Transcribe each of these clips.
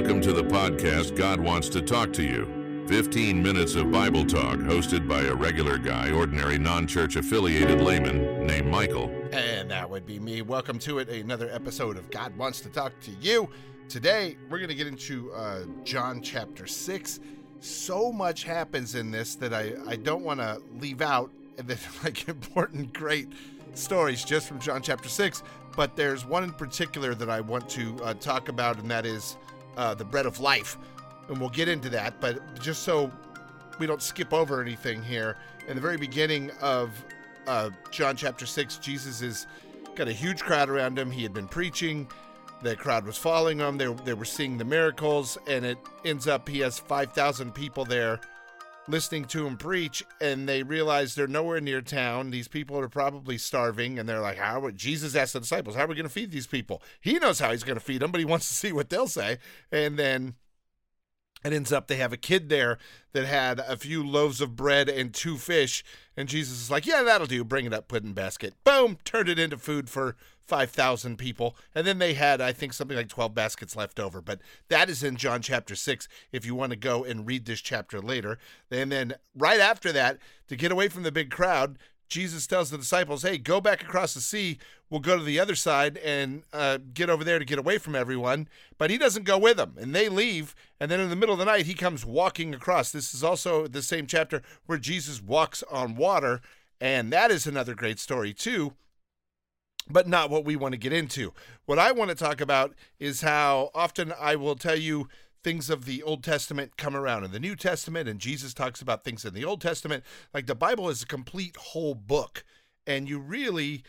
Welcome to the podcast God Wants to Talk to You. 15 minutes of Bible talk hosted by a regular guy, ordinary non church affiliated layman named Michael. And that would be me. Welcome to it, another episode of God Wants to Talk to You. Today, we're going to get into uh, John chapter 6. So much happens in this that I, I don't want to leave out the like important, great stories just from John chapter 6. But there's one in particular that I want to uh, talk about, and that is uh, the bread of life. And we'll get into that. But just so we don't skip over anything here, in the very beginning of uh, John chapter 6, Jesus is got a huge crowd around him. He had been preaching. The crowd was following him. They, they were seeing the miracles, and it ends up he has 5,000 people there listening to him preach, and they realize they're nowhere near town. These people are probably starving, and they're like, "How?" would Jesus asked the disciples, "How are we going to feed these people?" He knows how he's going to feed them, but he wants to see what they'll say. And then it ends up they have a kid there that had a few loaves of bread and two fish, and Jesus is like, "Yeah, that'll do. Bring it up, put in basket." Boom, turned it into food for 5,000 people. And then they had, I think, something like 12 baskets left over. But that is in John chapter 6 if you want to go and read this chapter later. And then right after that, to get away from the big crowd, Jesus tells the disciples, hey, go back across the sea. We'll go to the other side and uh, get over there to get away from everyone. But he doesn't go with them. And they leave. And then in the middle of the night, he comes walking across. This is also the same chapter where Jesus walks on water. And that is another great story, too but not what we want to get into. What I want to talk about is how often I will tell you things of the Old Testament come around in the New Testament, and Jesus talks about things in the Old Testament. Like the Bible is a complete whole book, and you really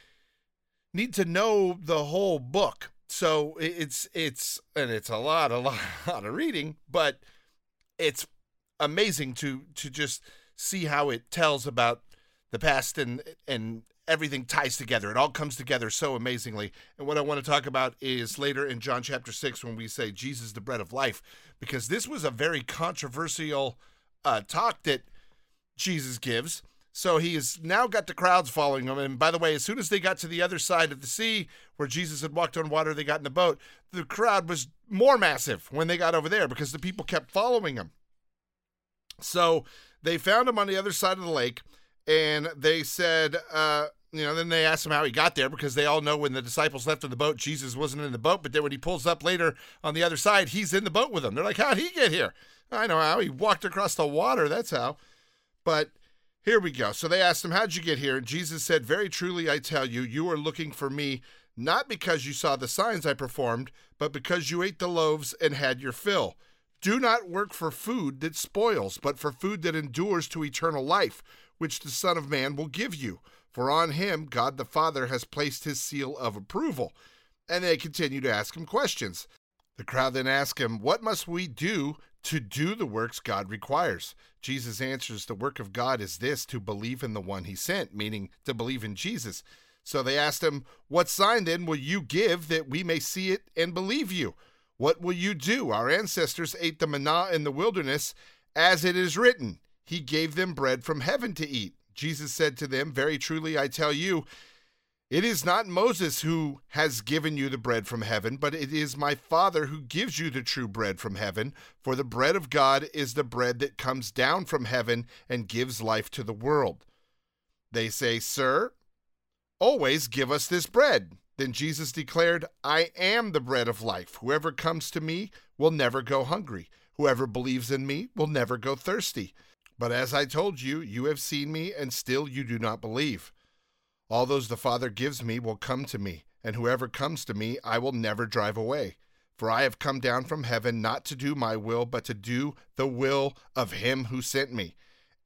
need to know the whole book. So it's it's and it's a lot, a lot, a lot of reading, but it's amazing to to just see how it tells about the past and and everything ties together. It all comes together so amazingly. And what I want to talk about is later in John chapter 6 when we say Jesus, the bread of life, because this was a very controversial uh, talk that Jesus gives. So he has now got the crowds following him. And by the way, as soon as they got to the other side of the sea where Jesus had walked on water, they got in the boat. The crowd was more massive when they got over there because the people kept following him. So they found him on the other side of the lake and they said, uh, you know, then they asked him how he got there because they all know when the disciples left in the boat, Jesus wasn't in the boat. But then when he pulls up later on the other side, he's in the boat with them. They're like, how'd he get here? I know how. He walked across the water. That's how. But here we go. So they asked him, How'd you get here? And Jesus said, Very truly, I tell you, you are looking for me not because you saw the signs I performed, but because you ate the loaves and had your fill. Do not work for food that spoils, but for food that endures to eternal life, which the Son of Man will give you for on him God the Father has placed his seal of approval. And they continue to ask him questions. The crowd then ask him, What must we do to do the works God requires? Jesus answers, The work of God is this to believe in the one he sent, meaning to believe in Jesus. So they asked him, What sign then will you give that we may see it and believe you? What will you do? Our ancestors ate the manna in the wilderness, as it is written, He gave them bread from heaven to eat. Jesus said to them, Very truly I tell you, it is not Moses who has given you the bread from heaven, but it is my Father who gives you the true bread from heaven. For the bread of God is the bread that comes down from heaven and gives life to the world. They say, Sir, always give us this bread. Then Jesus declared, I am the bread of life. Whoever comes to me will never go hungry. Whoever believes in me will never go thirsty. But as I told you, you have seen me, and still you do not believe. All those the Father gives me will come to me, and whoever comes to me I will never drive away. For I have come down from heaven not to do my will, but to do the will of him who sent me.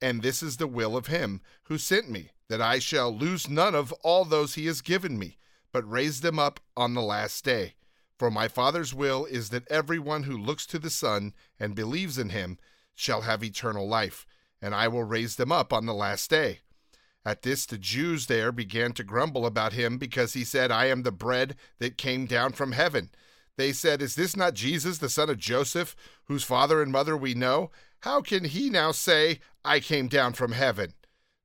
And this is the will of him who sent me, that I shall lose none of all those he has given me, but raise them up on the last day. For my Father's will is that every one who looks to the Son and believes in him shall have eternal life and I will raise them up on the last day. At this, the Jews there began to grumble about him because he said, I am the bread that came down from heaven. They said, Is this not Jesus, the son of Joseph, whose father and mother we know? How can he now say, I came down from heaven?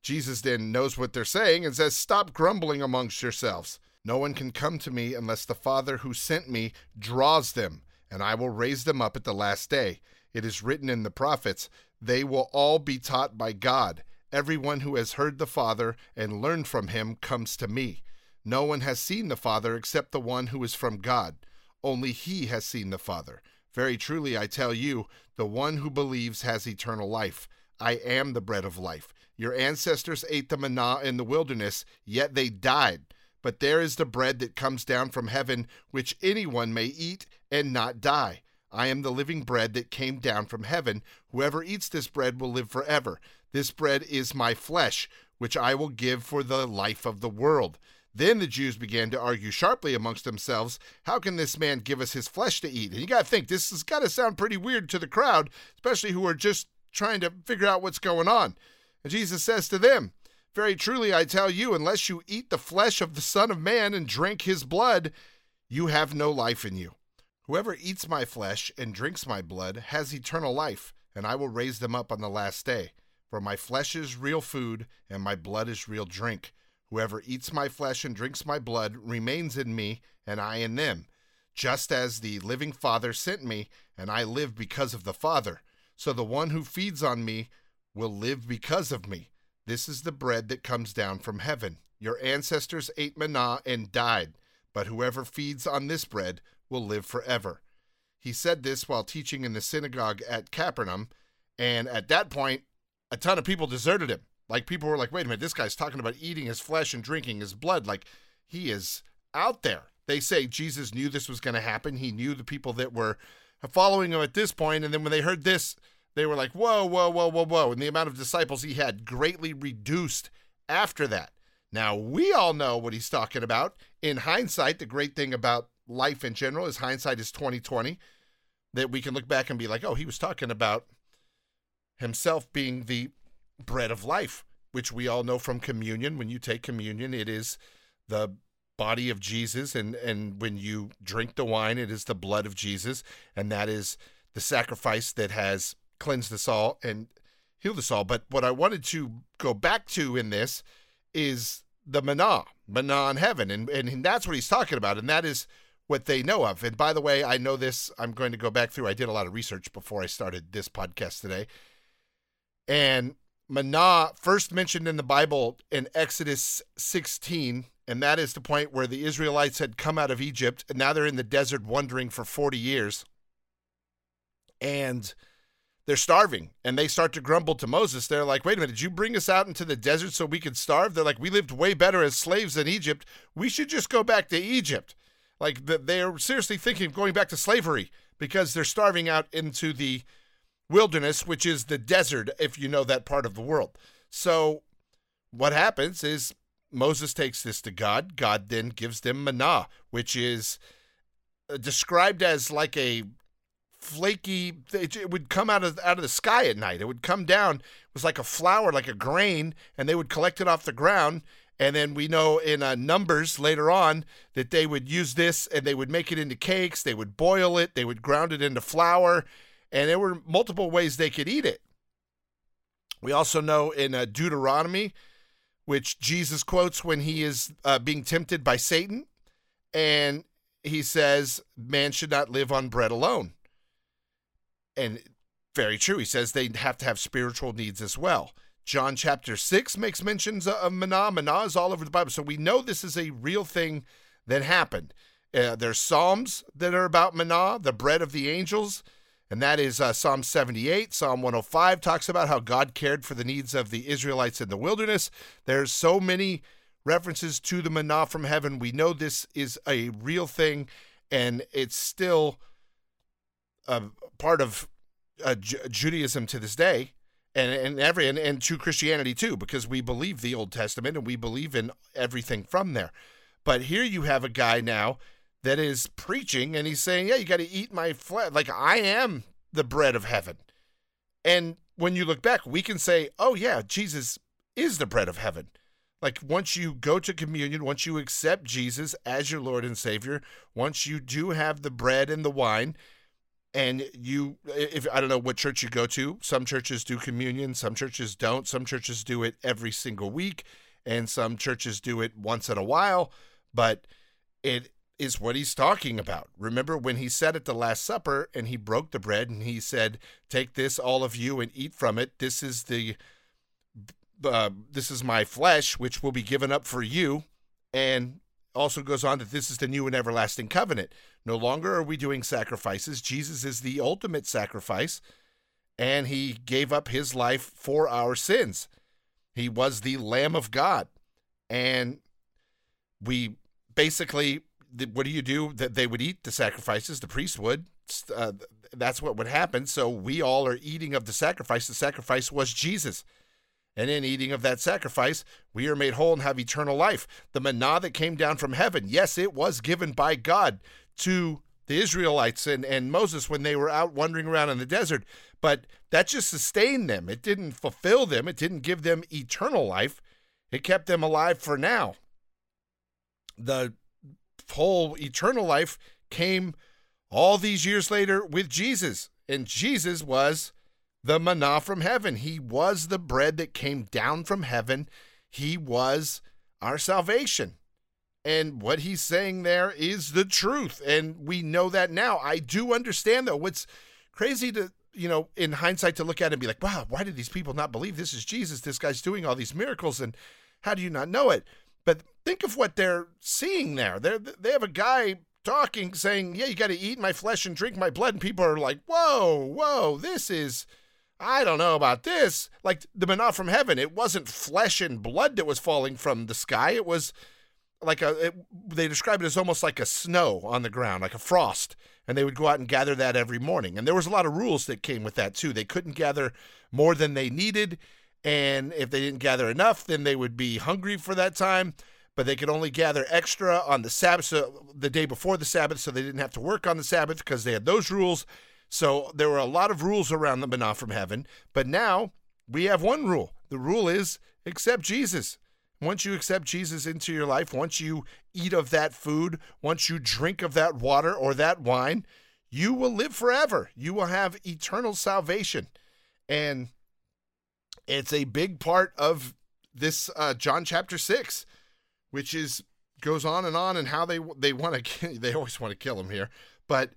Jesus then knows what they're saying and says, Stop grumbling amongst yourselves. No one can come to me unless the Father who sent me draws them and I will raise them up at the last day. It is written in the prophets, They will all be taught by God. Everyone who has heard the Father and learned from him comes to me. No one has seen the Father except the one who is from God. Only he has seen the Father. Very truly, I tell you, the one who believes has eternal life. I am the bread of life. Your ancestors ate the manna in the wilderness, yet they died. But there is the bread that comes down from heaven, which anyone may eat and not die. I am the living bread that came down from heaven. Whoever eats this bread will live forever. This bread is my flesh, which I will give for the life of the world. Then the Jews began to argue sharply amongst themselves, How can this man give us his flesh to eat? And you got to think, this has got to sound pretty weird to the crowd, especially who are just trying to figure out what's going on. And Jesus says to them, Very truly I tell you, unless you eat the flesh of the Son of Man and drink his blood, you have no life in you. Whoever eats my flesh and drinks my blood has eternal life, and I will raise them up on the last day. For my flesh is real food, and my blood is real drink. Whoever eats my flesh and drinks my blood remains in me, and I in them. Just as the living Father sent me, and I live because of the Father. So the one who feeds on me will live because of me. This is the bread that comes down from heaven. Your ancestors ate manna and died, but whoever feeds on this bread will live forever. He said this while teaching in the synagogue at Capernaum, and at that point, a ton of people deserted him. Like people were like, wait a minute, this guy's talking about eating his flesh and drinking his blood. Like he is out there. They say Jesus knew this was going to happen. He knew the people that were following him at this point, and then when they heard this, they were like, whoa, whoa, whoa, whoa, whoa. And the amount of disciples he had greatly reduced after that. Now, we all know what he's talking about. In hindsight, the great thing about life in general is hindsight is 2020. That we can look back and be like, oh, he was talking about himself being the bread of life, which we all know from communion. When you take communion, it is the body of Jesus, and and when you drink the wine, it is the blood of Jesus, and that is the sacrifice that has cleansed us all and healed us all. But what I wanted to go back to in this is the manna, manna in heaven, and and that's what he's talking about, and that is what they know of. And by the way, I know this. I'm going to go back through. I did a lot of research before I started this podcast today, and Manna first mentioned in the Bible in Exodus 16, and that is the point where the Israelites had come out of Egypt and now they're in the desert wandering for 40 years. And they're starving and they start to grumble to Moses. They're like, wait a minute, did you bring us out into the desert so we could starve? They're like, we lived way better as slaves in Egypt. We should just go back to Egypt. Like they're seriously thinking of going back to slavery because they're starving out into the wilderness, which is the desert, if you know that part of the world. So what happens is Moses takes this to God. God then gives them manna, which is uh, described as like a flaky it would come out of out of the sky at night it would come down it was like a flower like a grain and they would collect it off the ground and then we know in uh, numbers later on that they would use this and they would make it into cakes they would boil it they would ground it into flour and there were multiple ways they could eat it. We also know in uh, Deuteronomy, which Jesus quotes when he is uh, being tempted by Satan, and he says, Man should not live on bread alone. And very true. He says they have to have spiritual needs as well. John chapter 6 makes mentions of manna. Manna is all over the Bible. So we know this is a real thing that happened. Uh, there's Psalms that are about manna, the bread of the angels and that is uh, Psalm 78. Psalm 105 talks about how God cared for the needs of the Israelites in the wilderness. There's so many references to the manna from heaven. We know this is a real thing, and it's still a part of uh, J- Judaism to this day. And, and every and, and to Christianity too, because we believe the Old Testament and we believe in everything from there. But here you have a guy now that is preaching and he's saying, Yeah, you got to eat my flesh. Like, I am the bread of heaven. And when you look back, we can say, Oh, yeah, Jesus is the bread of heaven. Like, once you go to communion, once you accept Jesus as your Lord and Savior, once you do have the bread and the wine, and you if i don't know what church you go to some churches do communion some churches don't some churches do it every single week and some churches do it once in a while but it is what he's talking about. Remember when he said at the Last Supper and he broke the bread and he said, Take this, all of you, and eat from it. This is the. Uh, this is my flesh, which will be given up for you. And also goes on that this is the new and everlasting covenant. No longer are we doing sacrifices. Jesus is the ultimate sacrifice, and he gave up his life for our sins. He was the Lamb of God. And we basically, what do you do? That they would eat the sacrifices, the priest would. Uh, that's what would happen. So we all are eating of the sacrifice. The sacrifice was Jesus. And in eating of that sacrifice, we are made whole and have eternal life. The manna that came down from heaven, yes, it was given by God to the Israelites and, and Moses when they were out wandering around in the desert, but that just sustained them. It didn't fulfill them, it didn't give them eternal life, it kept them alive for now. The whole eternal life came all these years later with Jesus, and Jesus was the manna from heaven. He was the bread that came down from heaven. He was our salvation. And what he's saying there is the truth. And we know that now. I do understand, though, what's crazy to, you know, in hindsight to look at and be like, wow, why did these people not believe this is Jesus? This guy's doing all these miracles. And how do you not know it? But think of what they're seeing there. They they have a guy talking, saying, yeah, you got to eat my flesh and drink my blood. And people are like, whoa, whoa, this is I don't know about this. Like the manna from heaven, it wasn't flesh and blood that was falling from the sky. It was like a, it, they describe it as almost like a snow on the ground, like a frost. And they would go out and gather that every morning. And there was a lot of rules that came with that too. They couldn't gather more than they needed. And if they didn't gather enough, then they would be hungry for that time. But they could only gather extra on the Sabbath, so the day before the Sabbath, so they didn't have to work on the Sabbath because they had those rules. So there were a lot of rules around the manna from heaven, but now we have one rule. The rule is accept Jesus. Once you accept Jesus into your life, once you eat of that food, once you drink of that water or that wine, you will live forever. You will have eternal salvation. And it's a big part of this uh, John chapter 6, which is goes on and on and how they they want to they always want to kill him here. But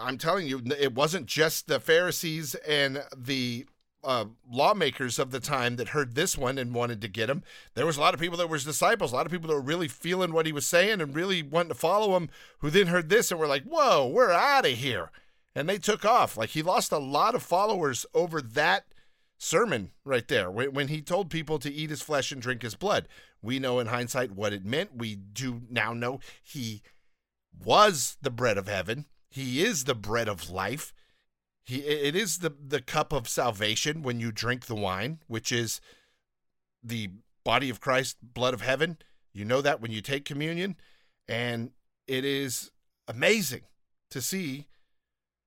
I'm telling you, it wasn't just the Pharisees and the uh, lawmakers of the time that heard this one and wanted to get him. There was a lot of people that were disciples, a lot of people that were really feeling what he was saying and really wanting to follow him, who then heard this and were like, "Whoa, we're out of here!" And they took off. Like he lost a lot of followers over that sermon right there when, when he told people to eat his flesh and drink his blood. We know in hindsight what it meant. We do now know he was the bread of heaven he is the bread of life. He it is the the cup of salvation when you drink the wine, which is the body of Christ, blood of heaven. You know that when you take communion, and it is amazing to see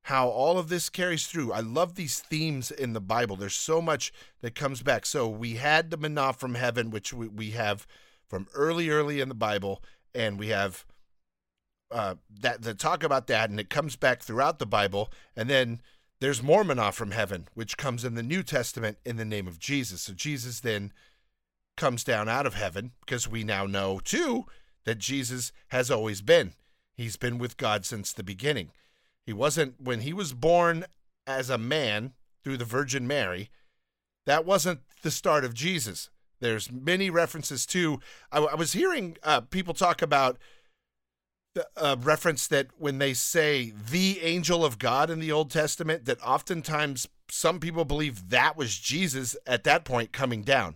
how all of this carries through. I love these themes in the Bible. There's so much that comes back. So we had the manna from heaven, which we, we have from early, early in the Bible, and we have uh, that the talk about that, and it comes back throughout the Bible, and then there's more manna from heaven, which comes in the New Testament in the name of Jesus. So Jesus then comes down out of heaven because we now know too that Jesus has always been. He's been with God since the beginning. He wasn't when he was born as a man through the Virgin Mary. That wasn't the start of Jesus. There's many references to. I, I was hearing uh, people talk about uh, reference that when they say the angel of God in the Old Testament, that oftentimes some people believe that was Jesus at that point coming down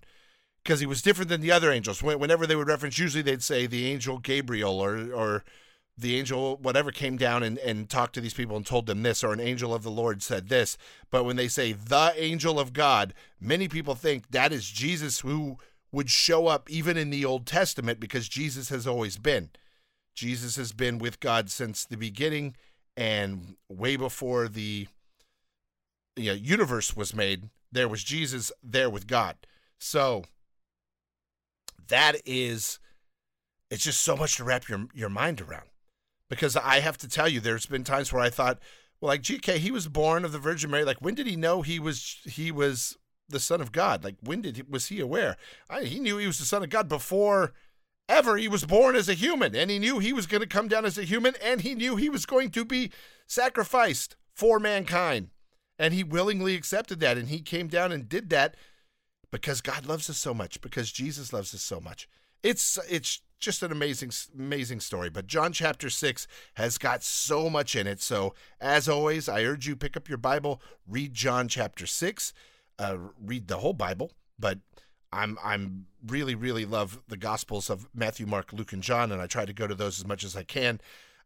because he was different than the other angels. Whenever they would reference, usually they'd say the angel Gabriel or or the angel whatever came down and, and talked to these people and told them this or an angel of the lord said this but when they say the angel of god many people think that is jesus who would show up even in the old testament because jesus has always been Jesus has been with God since the beginning and way before the you know, universe was made. There was Jesus there with God. So that is it's just so much to wrap your your mind around. Because I have to tell you, there's been times where I thought, well, like GK, he was born of the Virgin Mary. Like, when did he know he was he was the Son of God? Like, when did was he aware? I, he knew he was the Son of God before ever. He was born as a human, and he knew he was going to come down as a human, and he knew he was going to be sacrificed for mankind. And he willingly accepted that, and he came down and did that because God loves us so much, because Jesus loves us so much. It's it's just an amazing amazing story. But John chapter 6 has got so much in it. So, as always, I urge you pick up your Bible, read John chapter 6, uh, read the whole Bible, but I'm I'm really really love the Gospels of Matthew, Mark, Luke, and John, and I try to go to those as much as I can.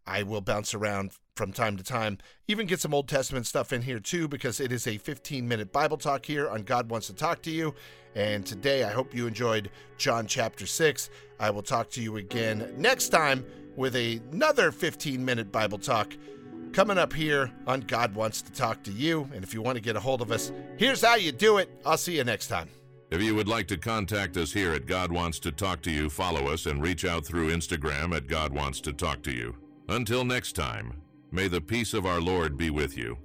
I will bounce around from time to time, even get some Old Testament stuff in here too, because it is a 15 minute Bible talk here on God Wants to Talk to You. And today, I hope you enjoyed John chapter 6. I will talk to you again next time with another 15 minute Bible talk coming up here on God Wants to Talk to You. And if you want to get a hold of us, here's how you do it. I'll see you next time. If you would like to contact us here at God Wants to Talk to You, follow us and reach out through Instagram at God Wants to Talk to You. Until next time, may the peace of our Lord be with you.